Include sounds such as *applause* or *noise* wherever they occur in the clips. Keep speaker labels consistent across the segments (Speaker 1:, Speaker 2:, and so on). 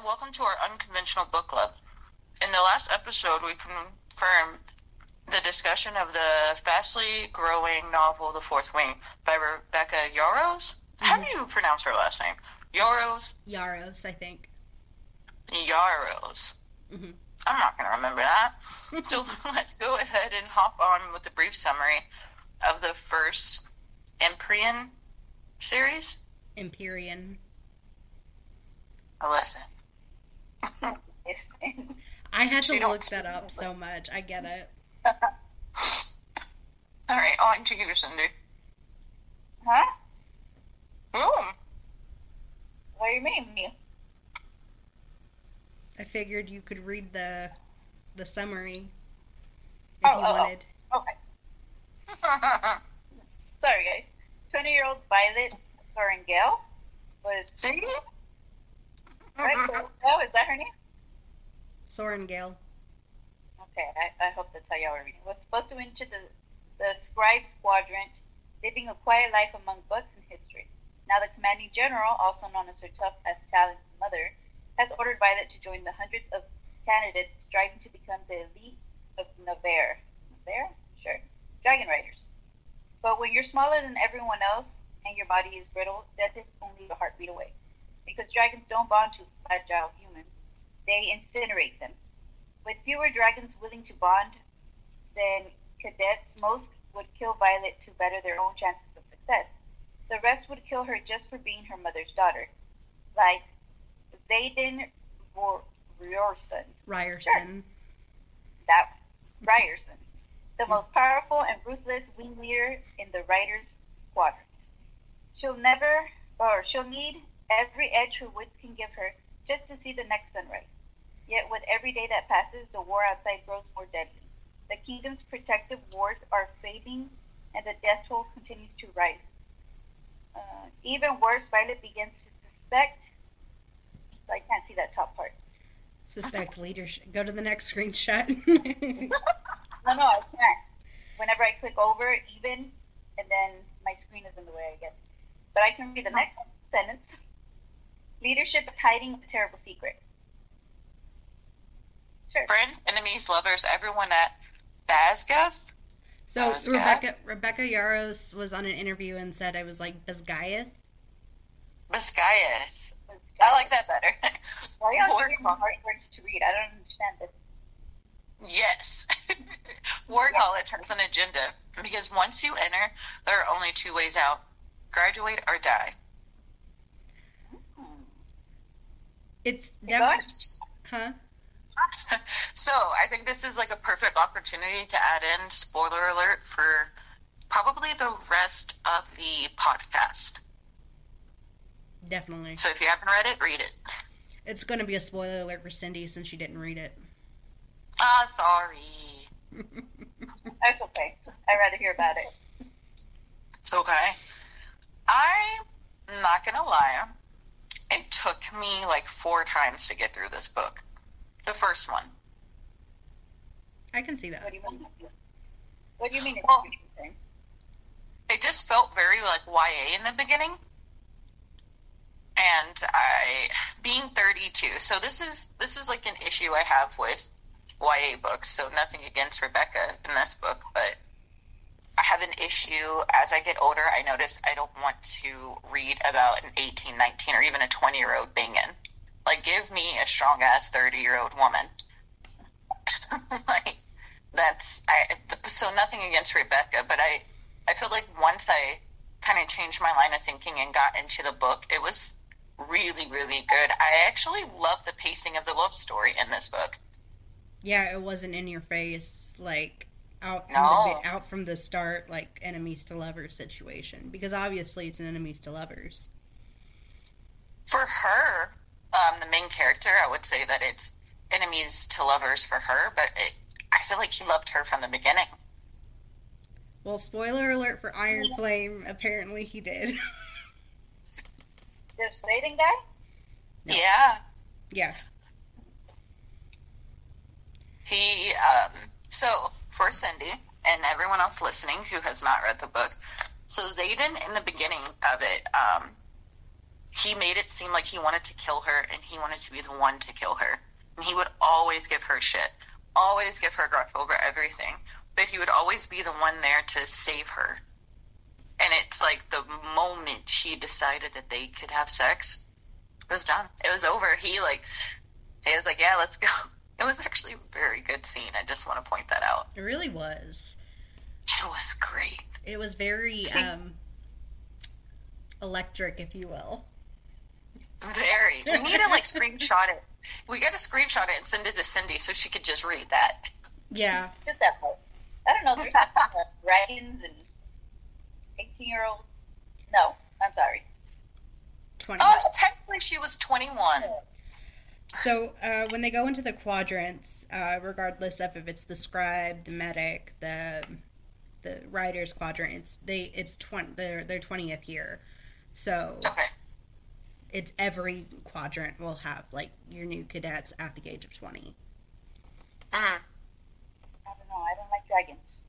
Speaker 1: and welcome to our unconventional book club. In the last episode, we confirmed the discussion of the fastly growing novel *The Fourth Wing* by Rebecca Yarros. How do you pronounce her last name? Yarros.
Speaker 2: Yaros, I think.
Speaker 1: Yarros.
Speaker 2: Mhm.
Speaker 1: I'm not going to remember that. *laughs* so let's go ahead and hop on with a brief summary of the first Empyrean series.
Speaker 2: Empyrean.
Speaker 1: Listen.
Speaker 2: I had to
Speaker 1: don't
Speaker 2: look that up so much. I get it. *laughs*
Speaker 1: All right, oh, on to you, Cindy.
Speaker 3: Huh?
Speaker 1: Boom.
Speaker 3: What do you mean, me?
Speaker 2: I figured you could read the the summary if
Speaker 3: Oh,
Speaker 2: you
Speaker 3: oh, oh.
Speaker 2: wanted.
Speaker 3: Okay. *laughs* Sorry, guys. 20 year old Violet Sorrengail was.
Speaker 1: See?
Speaker 3: Sorrengail, oh, is that her name?
Speaker 2: Soren Gale.
Speaker 3: Okay, I, I hope that's how y'all are reading. Was supposed to enter the, the scribe squadron, living a quiet life among books and history. Now, the commanding general, also known as her tough as Talon's mother, has ordered Violet to join the hundreds of candidates striving to become the elite of Navarre. Navarre? Sure. Dragon Riders. But when you're smaller than everyone else and your body is brittle, death is only a heartbeat away. Because dragons don't bond to fragile humans, they incinerate them. With fewer dragons willing to bond than cadets, most would kill Violet to better their own chances of success. The rest would kill her just for being her mother's daughter. Like Xaden Ro- Riorson.
Speaker 2: Riorson.
Speaker 3: that *laughs* Riorson, the most powerful and ruthless wing leader in the Riders Squadron. She'll never, or she'll need every edge her wits can give her just to see the next sunrise. Yet with every day that passes, the war outside grows more deadly. The kingdom's protective wars are fading, and the death toll continues to rise. Uh, even worse, Violet begins to suspect. So I can't see that top part.
Speaker 2: Suspect leadership. Go to the next screenshot. *laughs*
Speaker 3: No, no, I can't. Whenever I click over, even, and then my screen is in the way, I guess. But I can read the next sentence. Leadership is hiding a terrible secret. Sure.
Speaker 1: Friends, enemies, lovers, everyone at Basgiath.
Speaker 2: so
Speaker 1: Basgiath?
Speaker 2: Rebecca Rebecca Yarros was on an interview and said I was like Basgaeth.
Speaker 1: Biscayeth. I like that better.
Speaker 3: Why are
Speaker 1: War-
Speaker 3: you giving hard words to read? I don't understand this.
Speaker 1: Yes. *laughs* War College has an agenda because once you enter, there are only two ways out graduate or die.
Speaker 2: It's definitely huh? *laughs*
Speaker 1: so I think this is like a perfect opportunity to add in spoiler alert for probably the rest of the podcast.
Speaker 2: Definitely.
Speaker 1: So if you haven't read it, read it.
Speaker 2: It's going to be a spoiler alert for Cindy since she didn't read it.
Speaker 1: Ah, sorry. *laughs*
Speaker 3: That's okay. I'd rather hear about it.
Speaker 1: It's okay. I'm not gonna lie. It took me like four times to get through this book. The first one.
Speaker 2: I can see
Speaker 3: What
Speaker 2: that.
Speaker 3: do you mean? What do you mean? It's
Speaker 1: Well- It just felt very like YA in the beginning. And I being 32, so this is this is like an issue I have with YA books. So nothing against Rebecca in this book, but I have an issue as I get older. I notice I don't want to read about an 18, 19, or even a 20 year old banging. Like, give me a strong ass 30 year old woman. *laughs* like, that's I. So nothing against Rebecca, but I, I feel like once I kind of changed my line of thinking and got into the book, it was really, really good. I actually love the pacing of the love story in this book.
Speaker 2: Yeah, it wasn't in your face like out from
Speaker 1: No.
Speaker 2: the, out from the start like enemies to lovers situation because obviously it's an enemies to lovers.
Speaker 1: For her, um, the main character, I would say that it's enemies to lovers for her, but it, I feel like he loved her from the beginning.
Speaker 2: Well, spoiler alert for Iron Flame, apparently he did. *laughs*
Speaker 3: the Sladen guy?
Speaker 2: No.
Speaker 1: Yeah.
Speaker 2: yeah.
Speaker 1: He, um, so for Cindy and everyone else listening who has not read the book, so Xaden in the beginning of it, um, he made it seem like he wanted to kill her and he wanted to be the one to kill her. And he would always give her shit, always give her gruff over everything. But he would always be the one there to save her. And it's like the moment she decided that they could have sex, it was done. It was over. He like, he was like, yeah, let's go. It was actually a very good scene. I just want to point that out.
Speaker 2: It really was.
Speaker 1: It was great.
Speaker 2: It was very
Speaker 1: See-
Speaker 2: um, electric, if you will.
Speaker 1: Very. We need to like screenshot it. We got to screenshot it and send it to Cindy so she could just read that.
Speaker 2: Yeah. *laughs*
Speaker 3: Just that part. I don't know. There's some uh, dragons and 18 year olds. No, I'm sorry.
Speaker 2: 20.
Speaker 1: Oh, technically she was 21.
Speaker 2: So uh, when they go into the quadrants, uh, regardless of if it's the scribe, the medic, the the rider's quadrant, it's they it's twenty their their twentieth year. So
Speaker 1: Okay.
Speaker 2: it's every quadrant will have like your new cadets at the age of twenty.
Speaker 1: Mhm.
Speaker 3: I don't know. I don't like dragons.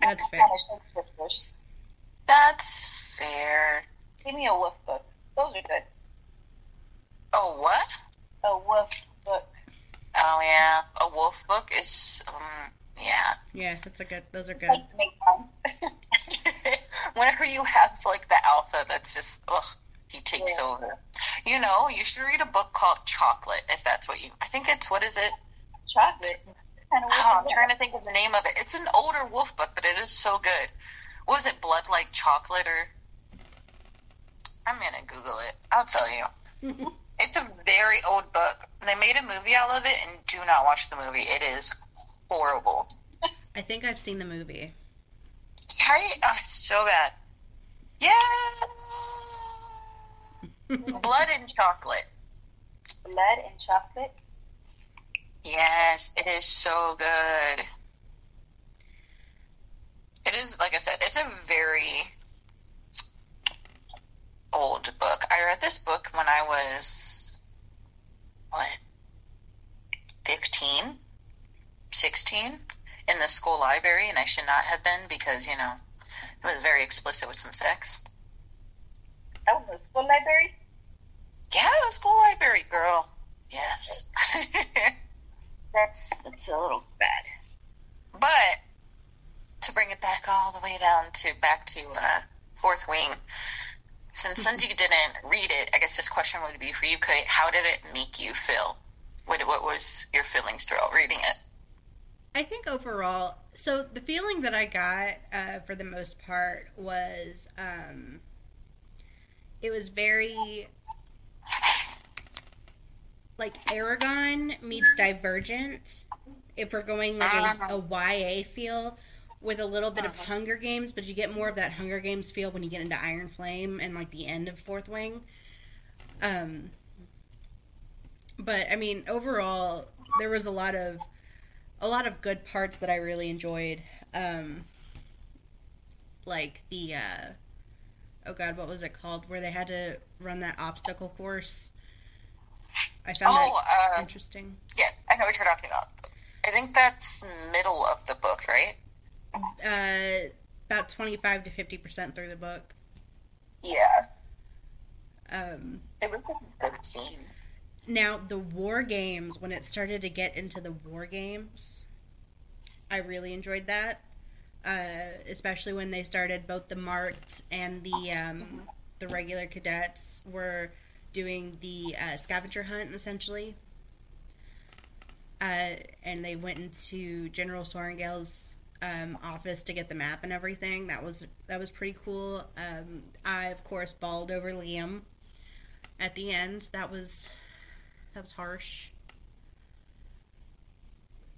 Speaker 2: That's *laughs* fair.
Speaker 3: Kind of whispers.
Speaker 1: That's fair.
Speaker 3: Give me a wolf book. Those are good.
Speaker 1: Oh, what?
Speaker 3: A wolf book.
Speaker 1: Oh, yeah. A wolf book is, um, yeah.
Speaker 2: Yeah, that's a good. Those are good.
Speaker 3: like to make fun.
Speaker 1: Whenever you have, like, the alpha that's just, ugh, he takes
Speaker 3: Yeah.
Speaker 1: over. You know, you should read a book called Chocolate, if that's what you, I think it's, what is it?
Speaker 3: Chocolate. Kind of
Speaker 1: Oh, I'm trying to think of the name of it. It's an older wolf book, but it is so good. What was it, Blood Like Chocolate, or? I'm gonna Google it. I'll tell you. *laughs* It's a very old book. They made a movie out of it, and do not watch the movie. It is horrible.
Speaker 2: I think I've seen the movie.
Speaker 1: Right? Oh, it's so bad. Yeah. Blood and chocolate.
Speaker 3: Blood and chocolate.
Speaker 1: Yes, it is so good. It is, like I said, it's a very old book. I read this book when I was, what, 15, 16 in the school library, and I should not have been because, you know, it was very explicit with some sex.
Speaker 3: That was a school library.
Speaker 1: Yeah, it was school library, girl. Yes. *laughs*
Speaker 3: That's that's a little bad.
Speaker 1: But to bring it back all the way down to back to uh, Fourth Wing, since Cindy didn't read it, I guess this question would be for you, Kate. How did it make you feel? What what was your feelings throughout reading it?
Speaker 2: I think overall, so the feeling that I got uh, for the most part was um, it was very like Eragon meets Divergent. If we're going like a, a YA feel with a little bit of Hunger Games, but you get more of that Hunger Games feel when you get into Iron Flame and like the end of Fourth Wing. Um, but I mean, overall, there was a lot of a lot of good parts that I really enjoyed. Um, like the uh, oh god, what was it called? Where they had to run that obstacle course. I found
Speaker 1: Oh,
Speaker 2: that
Speaker 1: uh,
Speaker 2: interesting.
Speaker 1: yeah, I know what you're talking about. I think that's middle of the book, right?
Speaker 2: Uh, about twenty five to fifty percent through the book.
Speaker 1: Yeah, Um, it was a good scene.
Speaker 2: Now, the war games, when it started to get into the war games, I really enjoyed that. Uh, especially when they started, both the marked and the um, the regular cadets were doing the uh, scavenger hunt, essentially. Uh, and they went into General Sorrengail's um, office to get the map and everything. That was that was pretty cool. Um, I, of course, bawled over Liam at the end. That was that was harsh.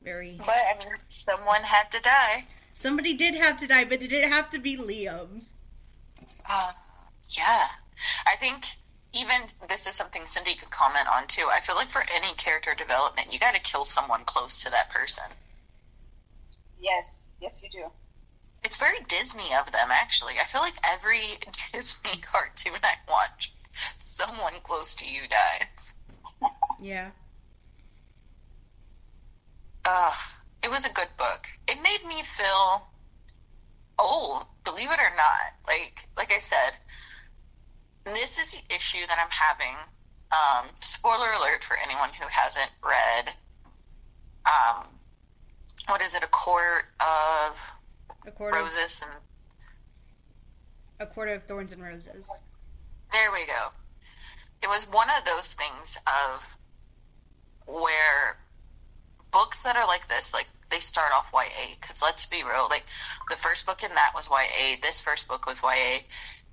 Speaker 2: Very.
Speaker 1: But I mean, someone had to die.
Speaker 2: Somebody did have to die, but it didn't have to be Liam.
Speaker 1: Uh, yeah. I think even this is something Cindy could comment on too. I feel like for any character development, you got to kill someone close to that person.
Speaker 3: Yes, yes, you do.
Speaker 1: It's very Disney of them, actually. I feel like every *laughs* Disney cartoon I watch, someone close to you dies.
Speaker 2: Yeah.
Speaker 1: Ugh, it was a good book. It made me feel old, believe it or not. Like, like I said, this is the issue that I'm having. Um, spoiler alert for anyone who hasn't read. Um, what is it? A court of
Speaker 2: A quarter,
Speaker 1: roses and
Speaker 2: a quarter of thorns and roses.
Speaker 1: There we go. It was one of those things of where books that are like this, like they start off YA. Because let's be real, like the first book in that was YA. This first book was YA.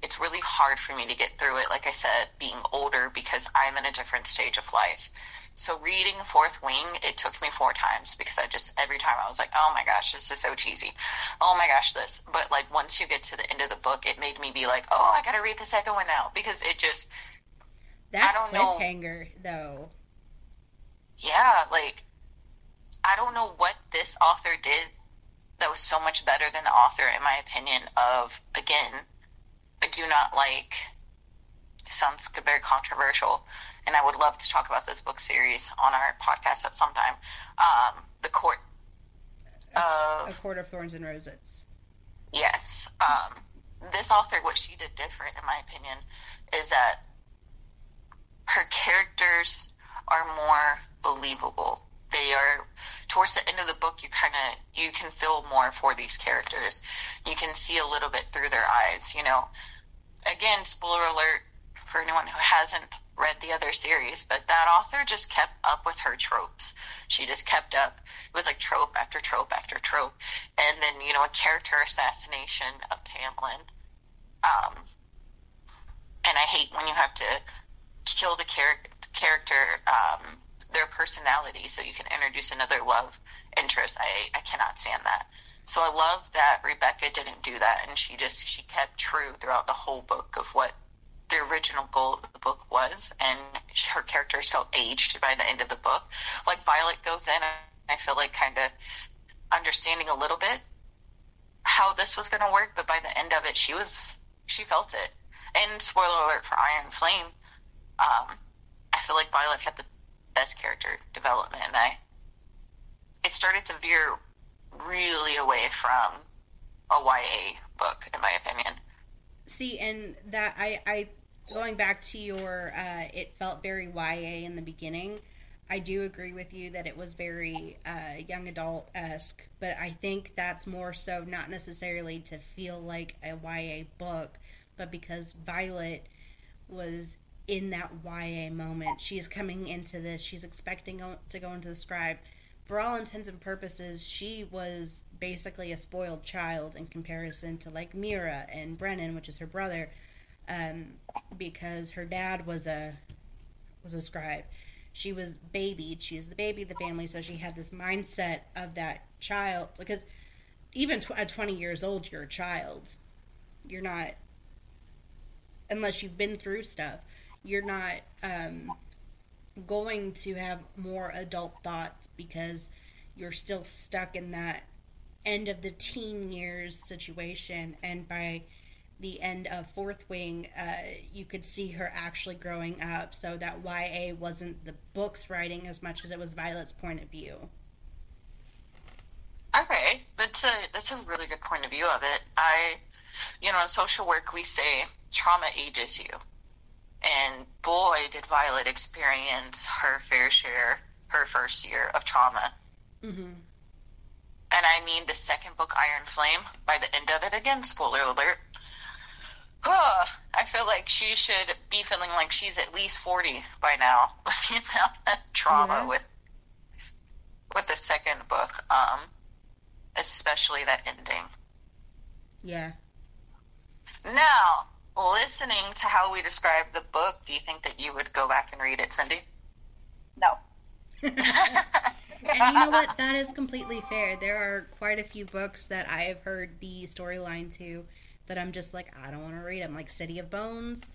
Speaker 1: It's really hard for me to get through it. Like I said, being older because I'm in a different stage of life. So reading Fourth Wing, it took me four times because I just every time I was like, oh my gosh, this is so cheesy. Oh my gosh, this. But like once you get to the end of the book, it made me be like, oh, I gotta read the second one now because it just
Speaker 2: That
Speaker 1: I don't know.
Speaker 2: cliffhanger, though.
Speaker 1: yeah, like I don't know what this author did that was so much better than the author, in my opinion. Of again, I do not like. Sounds very controversial, and I would love to talk about this book series on our podcast at some time. Um, the court
Speaker 2: A Court of thorns and roses.
Speaker 1: Yes. Um, this author, what she did different, in my opinion, is that her characters are more believable. They are towards the end of the book. You kind of you can feel more for these characters. You can see a little bit through their eyes. You know. Again, spoiler alert for anyone who hasn't read the other series, but that author just kept up with her tropes. She just kept up. It was like trope after trope after trope, and then you know a character assassination of Tamlin. Um, and I hate when you have to kill the char- character, um, their personality, so you can introduce another love interest. I I cannot stand that. So I love that Rebecca didn't do that, and she just she kept true throughout the whole book of what the original goal of the book was, and her characters felt aged by the end of the book. Like Violet goes in, I feel like kind of understanding a little bit how this was going to work, but by the end of it, she was she felt it. And spoiler alert for Iron Flame, um, I feel like Violet had the best character development, and I it started to veer really away from a YA book, in my opinion.
Speaker 2: See, and that I, I going back to your, uh, it felt very YA in the beginning. I do agree with you that it was very uh, young adult esque, but I think that's more so not necessarily to feel like a YA book, but because Violet was in that YA moment. She's coming into this. She's expecting to go into the scribe. For all intents and purposes, she was basically a spoiled child in comparison to like Mira and Brennan, which is her brother, um, because her dad was a was a scribe. She was babied. She was the baby of the family, so she had this mindset of that child. Because even tw- at twenty years old, you're a child. You're not unless you've been through stuff. You're not um, going to have more adult thoughts because you're still stuck in that end of the teen years situation and by the end of fourth wing uh, you could see her actually growing up so that ya wasn't the books writing as much as it was violet's point of view
Speaker 1: Okay, that's a that's a really good point of view of it. I, you know, in social work we say trauma ages you, and boy did Violet experience her fair share her first year of trauma.
Speaker 2: mm-hmm.
Speaker 1: And I mean the second book, Iron Flame. By the end of it, again, spoiler alert. Oh, I feel like she should be feeling like she's at least forty by now with the amount of trauma
Speaker 2: Yeah.
Speaker 1: with with the second book. Um, especially that ending.
Speaker 2: yeah
Speaker 1: Now, listening to how we describe the book, do you think that you would go back and read it, Cindy?
Speaker 3: No.
Speaker 2: and you know what? That is completely fair. There are quite a few books that I have heard the storyline to that I'm just like, I don't want to read them. Like City of Bones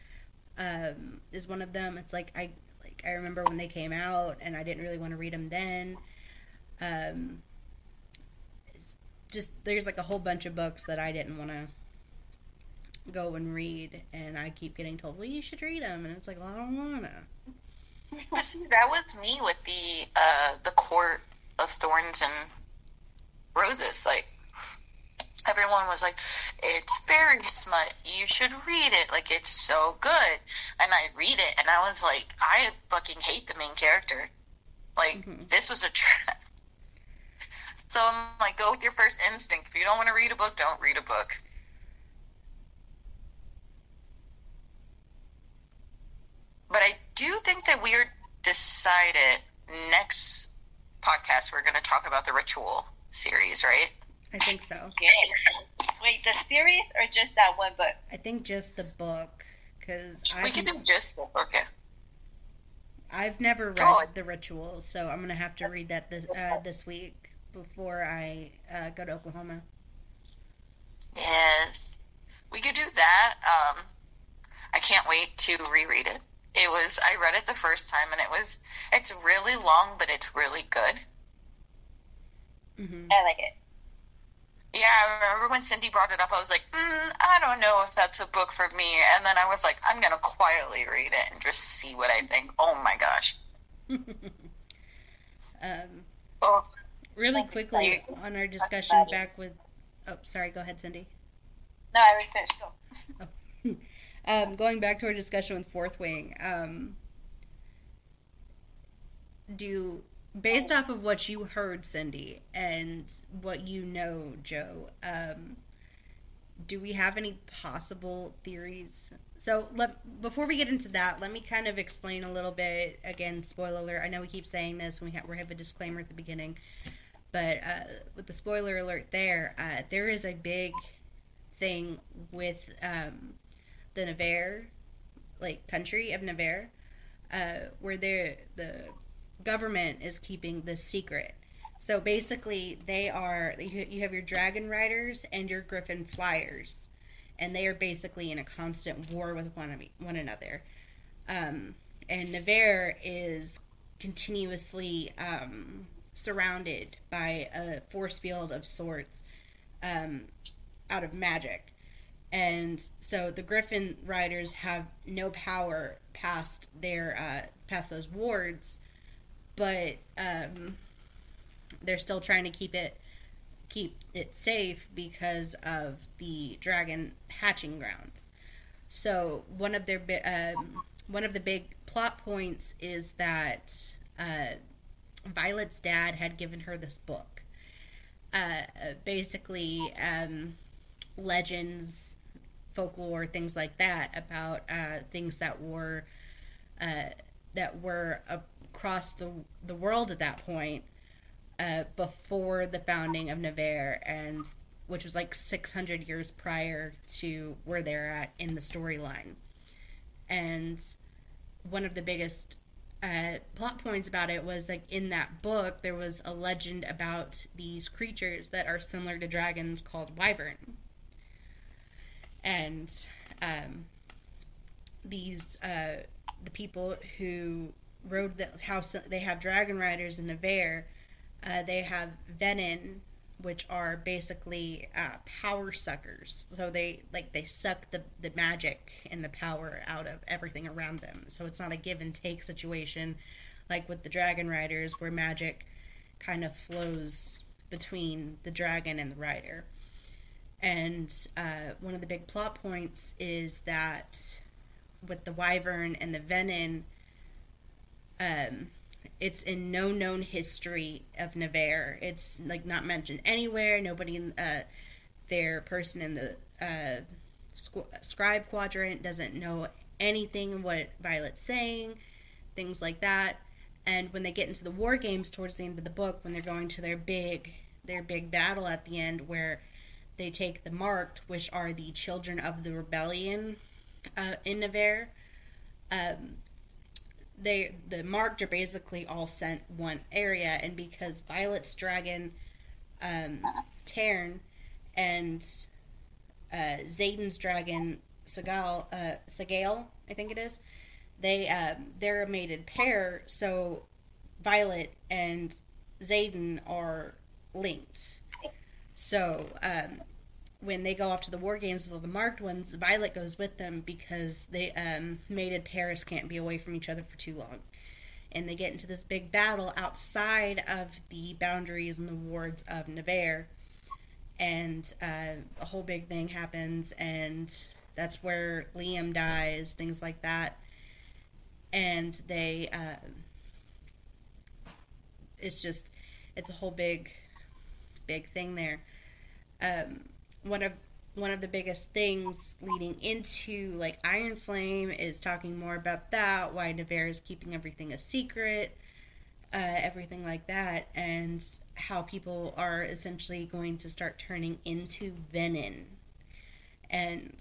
Speaker 2: um, is one of them. It's like I like I remember when they came out, and I didn't really want to read them then. Um, just there's like a whole bunch of books that I didn't want to go and read, and I keep getting told, "Well, you should read them," and it's like, "Well, I don't wanna."
Speaker 1: But see, that was me with the uh, the court of thorns and roses. Like everyone was like, it's very smut. You should read it. Like it's so good. And I read it, and I was like, I fucking hate the main character. Like mm-hmm. this was a trap. *laughs* So I'm like, go with your first instinct. If you don't want to read a book, don't read a book. But I do think that we are decided next podcast we're going to talk about the ritual series, right?
Speaker 2: I think so.
Speaker 3: Wait, the series or just that one book?
Speaker 2: I think just the book because
Speaker 1: we can do just the book. Yeah.
Speaker 2: I've never read oh. the ritual, so I'm gonna have to read that this uh, this week before I uh, go to Oklahoma.
Speaker 1: Yes, we could do that. Um, I can't wait to reread it. It was I read it the first time, and it was it's really long, but it's really good.
Speaker 3: Mm-hmm. I like it.
Speaker 1: Yeah, I remember when Cindy brought it up, I was like, mm, I don't know if that's a book for me. And then I was like, I'm going to quietly read it and just see what I think. Oh my gosh. *laughs*
Speaker 2: um, oh. Really quickly on our discussion back with. Oh, sorry, go ahead, Cindy.
Speaker 3: No, I already finished.
Speaker 2: Go. *laughs* oh. *laughs* um, going back to our discussion with Fourth Wing, um, do based off of what you heard, Cindy, and what you know, Joe, um, do we have any possible theories? So, let, before we get into that, let me kind of explain a little bit. Again, spoiler alert. I know we keep saying this, and we have, we have a disclaimer at the beginning, but uh, with the spoiler alert there, uh, there is a big thing with um, the Navarre, like country of Navarre, uh, where the government is keeping this secret. So basically, they are you have your dragon riders and your griffin flyers, and they are basically in a constant war with one one another. Um, and Navarre is continuously um, surrounded by a force field of sorts um, out of magic. And so the Griffin riders have no power past their uh, past those wards but um, they're still trying to keep it keep it safe because of the dragon hatching grounds. So one of their um, one of the big plot points is that uh, Violet's dad had given her this book, uh, basically um, legends, folklore, things like that about uh, things that were uh, that were across the the world at that point, uh, before the founding of Navarre, and which was like 600 years prior to where they're at in the storyline. And one of the biggest uh, plot points about it was like in that book there was a legend about these creatures that are similar to dragons called wyvern and um, these uh, the people who rode the house. They have dragon riders in Navarre. Uh, they have venin, which are basically uh, power suckers. So they like they suck the the magic and the power out of everything around them. So it's not a give and take situation, like with the dragon riders, where magic kind of flows between the dragon and the rider. And uh, one of the big plot points is that with the wyvern and the venin um, it's in no known history of Navarre. It's like not mentioned anywhere. Nobody in uh, their person in the uh, scribe quadrant doesn't know anything what Violet's saying, things like that. And when they get into the war games towards the end of the book, when they're going to their big their big battle at the end, where they take the marked, which are the children of the rebellion uh, in Navarre. Um, they the marked are basically all sent one area, and because Violet's dragon, um, Tairn, and uh, Xaden's dragon, Sagal, uh, I think it is, they um, they're a mated pair, so Violet and Xaden are linked. So um, when they go off to the war games with all the marked ones, Violet goes with them because they um, mated pairs can't be away from each other for too long. And they get into this big battle outside of the boundaries and the wards of Navarre. and uh, a whole big thing happens, and that's where Liam dies, things like that, and they. Uh, it's just, it's a whole big, big thing there. Um, one of one of the biggest things leading into like Iron Flame is talking more about that, why Navarre is keeping everything a secret, uh, everything like that, and how people are essentially going to start turning into venin. And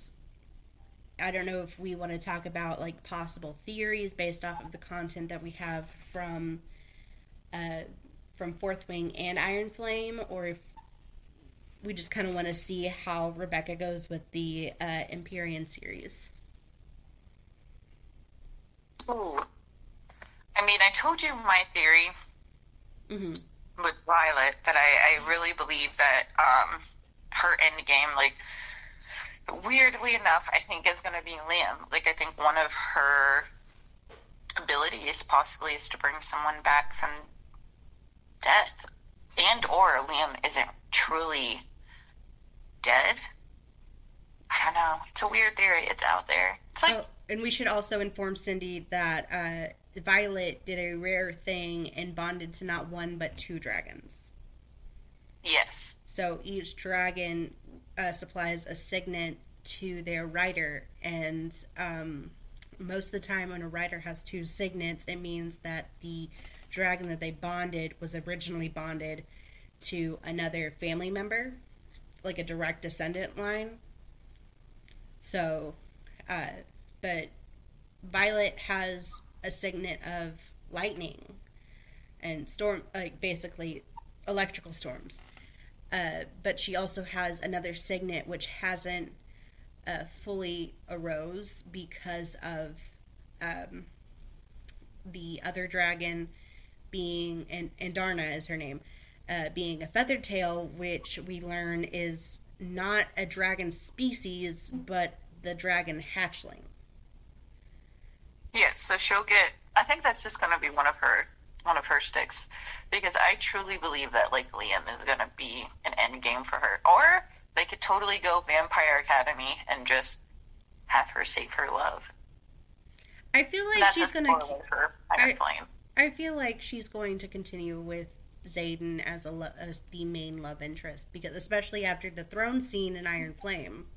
Speaker 2: I don't know if we want to talk about like possible theories based off of the content that we have from uh, from Fourth Wing and Iron Flame, or if we just kind of want to see how Rebecca goes with the uh, Empyrean series.
Speaker 1: Ooh. I mean, I told you my theory
Speaker 2: Mm-hmm.
Speaker 1: with Violet that I, I really believe that um, her end game, like, weirdly enough, I think is going to be Liam. Like, I think one of her abilities possibly is to bring someone back from death, and or Liam isn't truly dead. I don't know. It's a weird theory. It's out there. It's like
Speaker 2: Oh, and we should also inform Cindy that uh, Violet did a rare thing and bonded to not one but two dragons.
Speaker 1: yes,
Speaker 2: So each dragon uh, supplies a signet to their rider, and um, most of the time, when a rider has two signets, it means that the dragon that they bonded was originally bonded to another family member, like a direct descendant line. So, uh, but Violet has a signet of lightning and storm, like basically electrical storms. Uh, but she also has another signet which hasn't uh, fully arose because of um, the other dragon being and, Andarna is her name uh, being a feathered tail which we learn is not a dragon species but the dragon hatchling
Speaker 1: yes. So she'll get. I think that's just going to be one of her one of her sticks because I truly believe that like Liam is going to be an end game for her, or they could totally go Vampire Academy and just have her save her love.
Speaker 2: I feel like she's
Speaker 1: for Iron
Speaker 2: I- I feel like she's going to continue with Xaden as a lo- as the main love interest because especially after the throne scene in Iron Flame.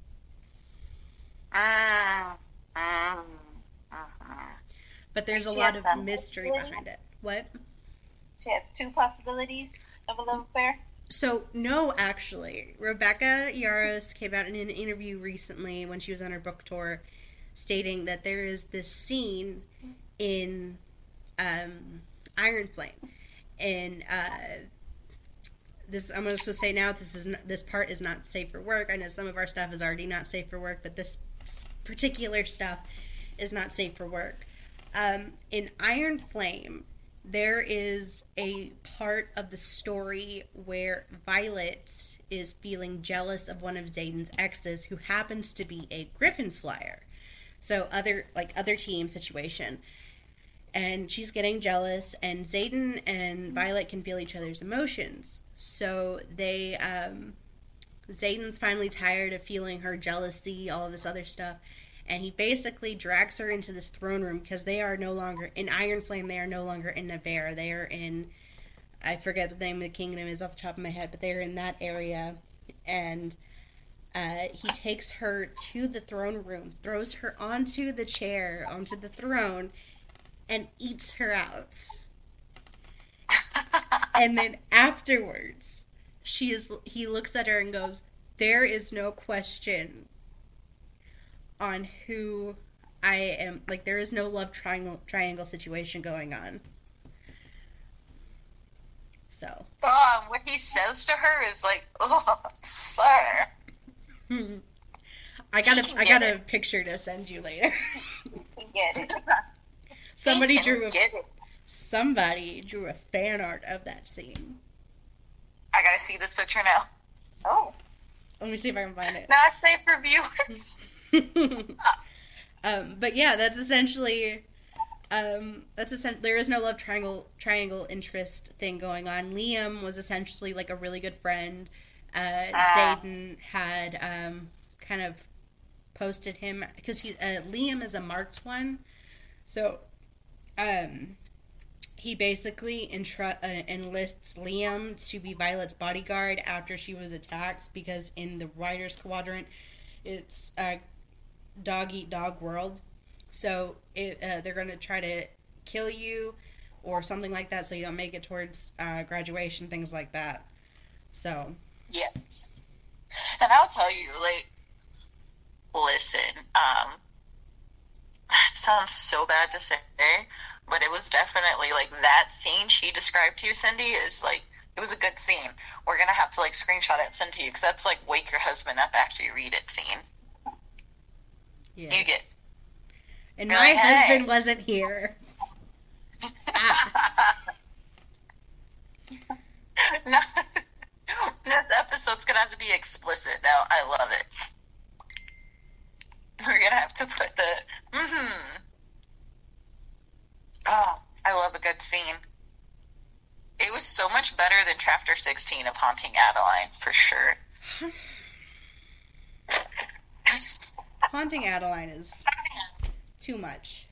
Speaker 1: Mm, mhm.
Speaker 2: But there's a lot of mystery behind it. What?
Speaker 3: She has two possibilities of a love affair.
Speaker 2: So no, actually, Rebecca Yarros came out in an interview recently when she was on her book tour, stating that there is this scene in um, Iron Flame, and uh, this I'm going to say now this is not, this part is not safe for work. I know some of our stuff is already not safe for work, but this particular stuff is not safe for work. Um, in Iron Flame, there is a part of the story where Violet is feeling jealous of one of Xaden's exes who happens to be a Griffin flyer. So other like other team situation. And she's getting jealous and Xaden and Violet can feel each other's emotions. So they um Xaden's finally tired of feeling her jealousy, all of this other stuff and he basically drags her into this throne room because they are no longer in Iron Flame. They are no longer in Navarre. They are in I forget the name of the kingdom is off the top of my head, but they are in that area, and uh, he takes her to the throne room, throws her onto the chair, onto the throne, and eats her out. and then afterwards, she is he looks at her and goes, "There is no question on who I am like there is no love triangle triangle situation going on. So
Speaker 1: Oh, what he says to her is like, oh, sir. *laughs*
Speaker 2: I got a I got a picture to send you later.
Speaker 3: Get it? *laughs*
Speaker 2: somebody drew a, somebody drew a fan art of that scene.
Speaker 1: I gotta see this picture now.
Speaker 3: Oh,
Speaker 2: Let me see if I can find it.
Speaker 1: Not safe for viewers. *laughs* *laughs*
Speaker 2: um, but yeah, that's essentially um, that's essentially there is no love triangle triangle interest thing going on. Liam was essentially like a really good friend uh,
Speaker 3: Ah.
Speaker 2: Xaden had um, kind of posted him because he uh, Liam is a marked one, so um, he basically intru- uh, enlists Liam to be Violet's bodyguard after she was attacked because in the Riders Quadrant, it's a dog eat dog world, so it, uh, they're gonna try to kill you or something like that so you don't make it towards uh, graduation things like that. So.
Speaker 1: Yes. And I'll tell you, like, listen, um, it *laughs* sounds so bad to say, but it was definitely like that scene she described to you, Cindy, is like, it was a good scene. We're gonna have to like screenshot it and send to you because that's like wake your husband up after you read it scene.
Speaker 2: yeah
Speaker 1: You get.
Speaker 2: and my
Speaker 1: like, "Hey."
Speaker 2: husband wasn't here Ah. *laughs*
Speaker 1: no, *laughs* this episode's gonna have to be explicit now. I love it. *laughs* We're gonna have to put the mm-hmm. Oh, I love a good scene. It was so much better than chapter sixteen of Haunting Adeline, for sure. *laughs*
Speaker 2: haunting adeline is too much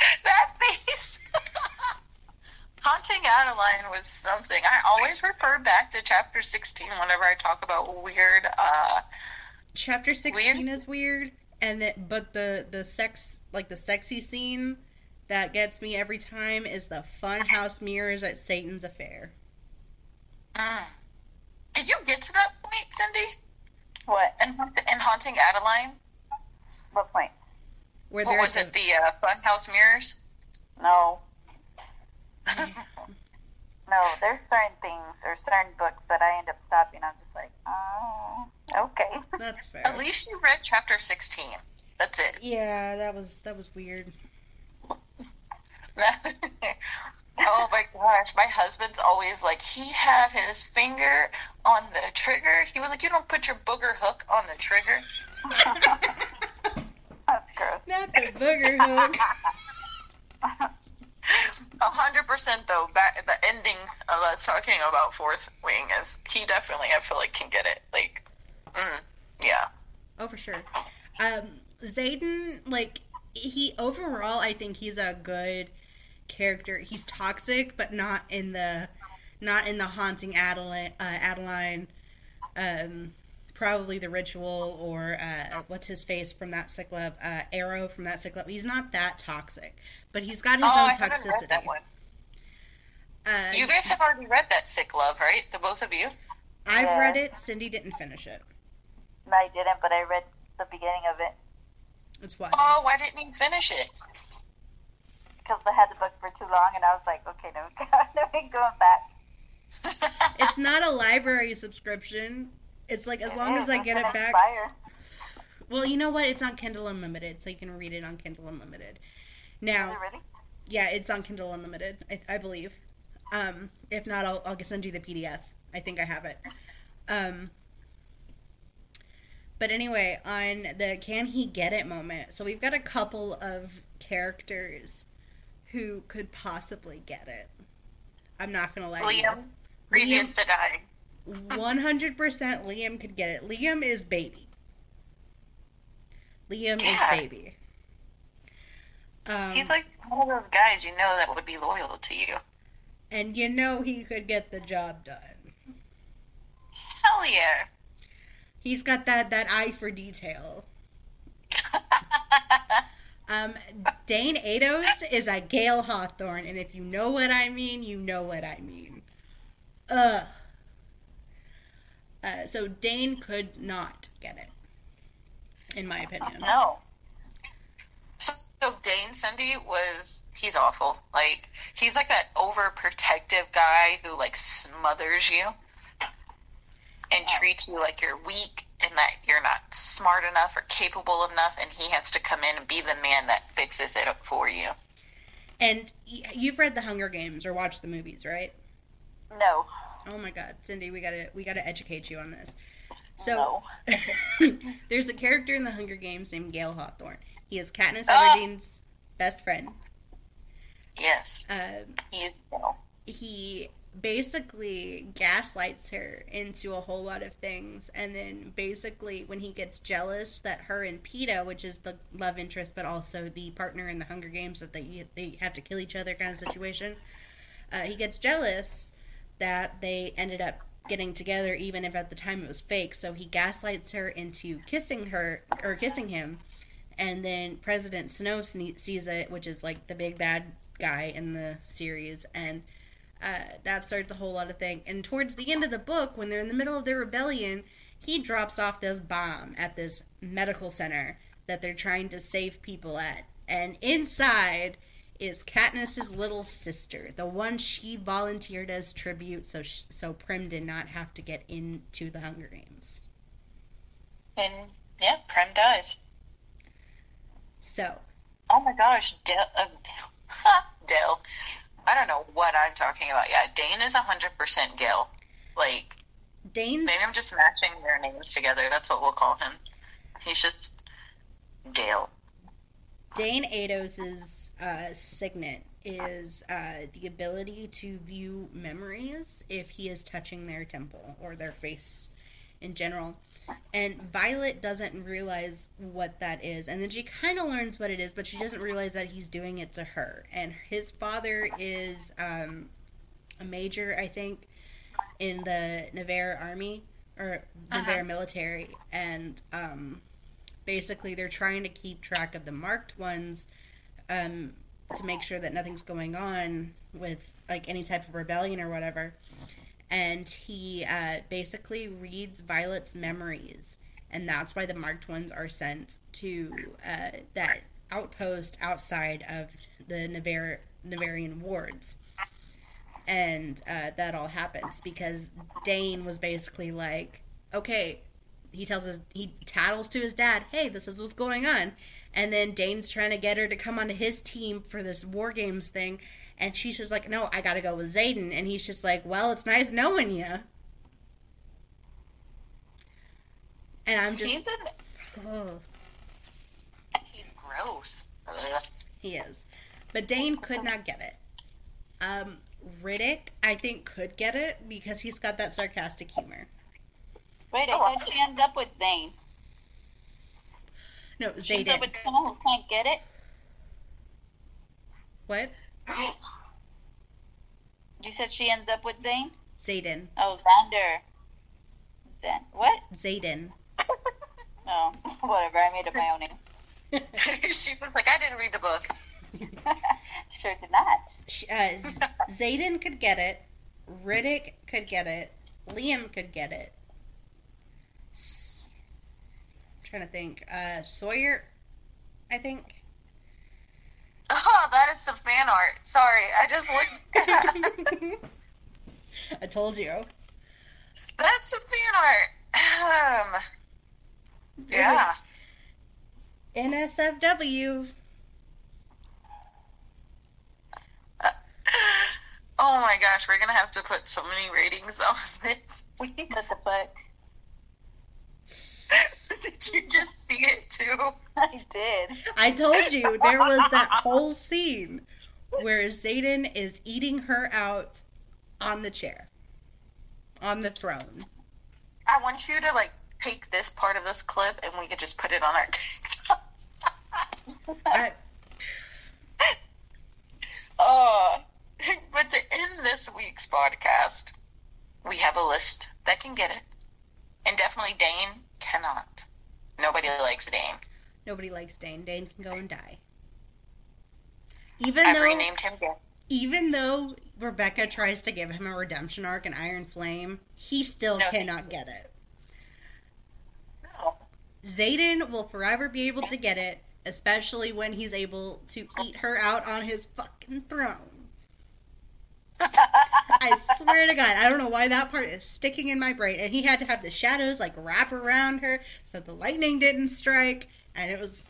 Speaker 2: *laughs*
Speaker 1: that face. Haunting Adeline was something. I always refer back to chapter 16 whenever I talk about weird, uh,
Speaker 2: chapter 16 is weird and that but the the sex like the sexy scene that gets me every time is the funhouse mirrors at satan's affair
Speaker 1: mm. Did you get to that point, Cindy?
Speaker 3: What?
Speaker 1: In, in Haunting Adeline?
Speaker 3: What point?
Speaker 2: where
Speaker 1: What was
Speaker 2: at
Speaker 1: it? The uh, Funhouse mirrors?
Speaker 3: No. *laughs* No, there's certain things or certain books that I end up stopping. I'm just like, oh, okay.
Speaker 2: the- that's fair
Speaker 1: At least you read chapter 16. That's it.
Speaker 2: yeah that was that was weird *laughs*
Speaker 1: oh my gosh, my husband's always like, he had his finger on the trigger. He was like, you don't put your booger hook on the trigger. *laughs*
Speaker 3: That's gross.
Speaker 2: not the booger hook *laughs*
Speaker 1: A hundred percent though. Back the ending of us talking about Fourth Wing is he definitely I feel like can get it. Like, mm, yeah,
Speaker 2: Oh, for sure. Um, Xaden, like he overall, I think he's a good character. He's toxic, but not in the not in the haunting Adeline. Uh, Adeline, um, probably the ritual or uh, what's his face from that sick love. Uh, Arrow from that sick love. He's not that toxic, but he's got his
Speaker 1: oh,
Speaker 2: own
Speaker 1: I haven't read
Speaker 2: toxicity.
Speaker 1: that one.
Speaker 2: Uh,
Speaker 1: You guys have already read that Sick Love, right? The both of you.
Speaker 2: I've
Speaker 3: Yeah.
Speaker 2: read it. Cindy didn't finish it.
Speaker 3: No, I didn't, but I read the beginning of it
Speaker 2: It's what.
Speaker 1: Oh, why didn't you finish it?
Speaker 3: because I had the book for too long, and I was like, okay, no, *laughs* let me going back. *laughs*
Speaker 2: It's not a library subscription. It's like as
Speaker 3: It
Speaker 2: long
Speaker 3: is,
Speaker 2: as I get it back.
Speaker 3: expire.
Speaker 2: Well, you know what? It's on Kindle Unlimited, so you can read it on Kindle Unlimited. Now,
Speaker 3: it really?
Speaker 2: yeah, it's on Kindle Unlimited, I, I believe. Um, if not, I'll, I'll send you the PDF. I think I have it. Um, but anyway, on the can he get it moment, so we've got a couple of characters who could possibly get it. I'm not gonna lie. to you.
Speaker 1: Liam, previous to dying.
Speaker 2: 100% Liam could get it. Liam is baby. Liam
Speaker 1: Yeah.
Speaker 2: is baby. Um,
Speaker 1: He's like one of those guys you know that would be loyal to you.
Speaker 2: and you know he could get the job done.
Speaker 1: Hell yeah.
Speaker 2: He's got that that eye for detail. *laughs* Um, Dain Aetos is a Gale Hawthorne, and if you know what I mean, you know what I mean. Ugh. Uh, so Dain could not get it, in my opinion.
Speaker 3: No.
Speaker 1: So, so Dain Cindy was he's awful. Like he's like that overprotective guy who like smothers you and treats you like you're weak and that you're not smart enough or capable enough and he has to come in and be the man that fixes it up for you.
Speaker 2: And you've read the Hunger Games or watched the movies, right?
Speaker 3: No.
Speaker 2: Oh my God, Cindy, we gotta we gotta educate you on this. So
Speaker 3: No. *laughs*
Speaker 2: there's a character in the Hunger Games named Gale Hawthorne. He is Katniss
Speaker 1: Ah.
Speaker 2: Everdeen's best friend.
Speaker 1: Yes.
Speaker 2: Um,
Speaker 1: He you know,
Speaker 2: he basically gaslights her into a whole lot of things. And then basically when he gets jealous that her and Peeta, which is the love interest but also the partner in the Hunger Games that they they have to kill each other kind of situation, uh, he gets jealous that they ended up getting together even if at the time it was fake. So he gaslights her into kissing her or kissing him. And then President Snow sees it, which is like the big bad guy in the series. And uh, that starts a whole lot of thing. And towards the end of the book, when they're in the middle of their rebellion, he drops off this bomb at this medical center that they're trying to save people at. And inside is Katniss's little sister, the one she volunteered as tribute, so she, so Prim did not have to get into the Hunger Games.
Speaker 1: And yeah, Prim dies.
Speaker 2: So.
Speaker 1: Oh my gosh, Dale. Uh, *laughs* Dale. I don't know what I'm talking about. Yeah, Dain is 100% Gale. Like,
Speaker 2: Dain.
Speaker 1: Maybe I'm just matching their names together. That's what we'll call him. He's just Gale.
Speaker 2: Dain Aetos's uh, signet is uh, the ability to view memories if he is touching their temple or their face in general and Violet doesn't realize what that is. And then she kind of learns what it is, but she doesn't realize that he's doing it to her. And his father is um, a major, I think, in the Navarre army or Navarre uh-huh. military. And um, basically, they're trying to keep track of the marked ones um, to make sure that nothing's going on with like any type of rebellion or whatever and he uh, basically reads Violet's memories, and that's why the marked ones are sent to uh, that outpost outside of the Navar- Navarrian wards. And uh, that all happens because Dain was basically like, okay, he tells his, he tattles to his dad, hey, this is what's going on. And then Dain's trying to get her to come onto his team for this War Games thing and she's just like, no, I gotta go with Xaden. And he's just like, well, it's nice knowing you. And I'm just.
Speaker 1: He's, an... oh. he's gross.
Speaker 2: He is. But Dain could not get it. Um, Ridoc, I think, could get it because he's got that sarcastic humor.
Speaker 3: Wait, I thought she ends up with Zane.
Speaker 2: No, Xaden.
Speaker 3: She ends up with someone who can't get it?
Speaker 2: What?
Speaker 3: You said she ends up with Zane?
Speaker 2: Xaden.
Speaker 3: Oh, Xander. Zen. What?
Speaker 2: Xaden. *laughs*
Speaker 3: oh, *laughs* whatever. I made up my own name. *laughs*
Speaker 1: she was like, I didn't read the book.
Speaker 3: sure did not.
Speaker 2: Uh, Xaden could get it. Ridoc could get it. Liam could get it. S- I'm trying to think. Uh, Sawyer, I think.
Speaker 1: Oh, that is some fan art. Sorry, I just looked. *laughs*
Speaker 2: I told you.
Speaker 1: That's some fan art. Um, yeah.
Speaker 2: NSFW.
Speaker 1: Uh, oh my gosh, we're gonna have to put so many ratings on this.
Speaker 3: What the fuck? *laughs*
Speaker 1: did you just see it too?
Speaker 3: I did.
Speaker 2: I told you there was that whole scene where Xaden is eating her out on the chair, on the throne.
Speaker 1: I want you to like take this part of this clip and we could just put it on our *laughs* TikTok. I... uh, *laughs* but to end this week's podcast, we have a list that can get it. And definitely Dain cannot. Nobody likes Dain.
Speaker 2: Nobody likes Dain. Dain can go and die. Even
Speaker 1: I've
Speaker 2: though
Speaker 1: renamed him.
Speaker 2: Even though Rebecca tries to give him a redemption arc in Iron Flame, he still no, cannot get it.
Speaker 1: No.
Speaker 2: Xaden will forever be able to get it, especially when he's able to eat her out on his fucking throne. *laughs* I swear to God, I don't know why that part is sticking in my brain. And he had to have the shadows like wrap around her so the lightning didn't strike. And it was.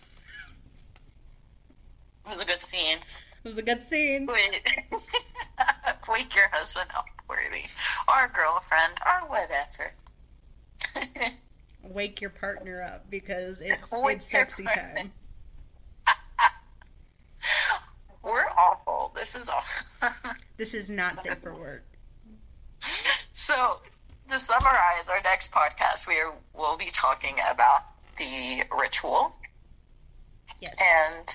Speaker 1: It was a good scene.
Speaker 2: It was a good scene.
Speaker 1: Wait. *laughs* Wake your husband up, worthy. Or girlfriend, or whatever. *laughs*
Speaker 2: Wake your partner up because it's, it's sexy time.
Speaker 1: We're awful. This is awful.
Speaker 2: This is not safe for work.
Speaker 1: So, to summarize our next podcast, we are, will be talking about the ritual.
Speaker 2: Yes.
Speaker 1: And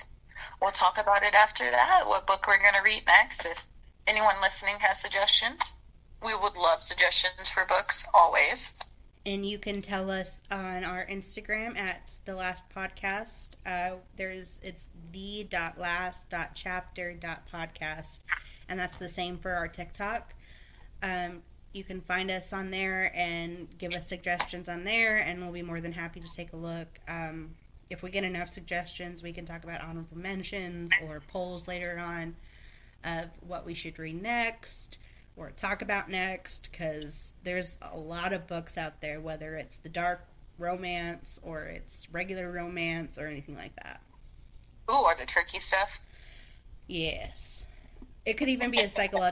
Speaker 1: we'll talk about it after that, what book we're going to read next. If anyone listening has suggestions, we would love suggestions for books always.
Speaker 2: and you can tell us on our Instagram at the last podcast. Uh, there's it's the dot last dot chapter dot podcast, and that's the same for our TikTok. Um, you can find us on there and give us suggestions on there, and we'll be more than happy to take a look. Um, if we get enough suggestions, we can talk about honorable mentions or polls later on of what we should read next or talk about next because there's a lot of books out there, whether it's the dark romance or it's regular romance or anything like that.
Speaker 1: Ooh, or the turkey stuff.
Speaker 2: Yes. It could even be a psychological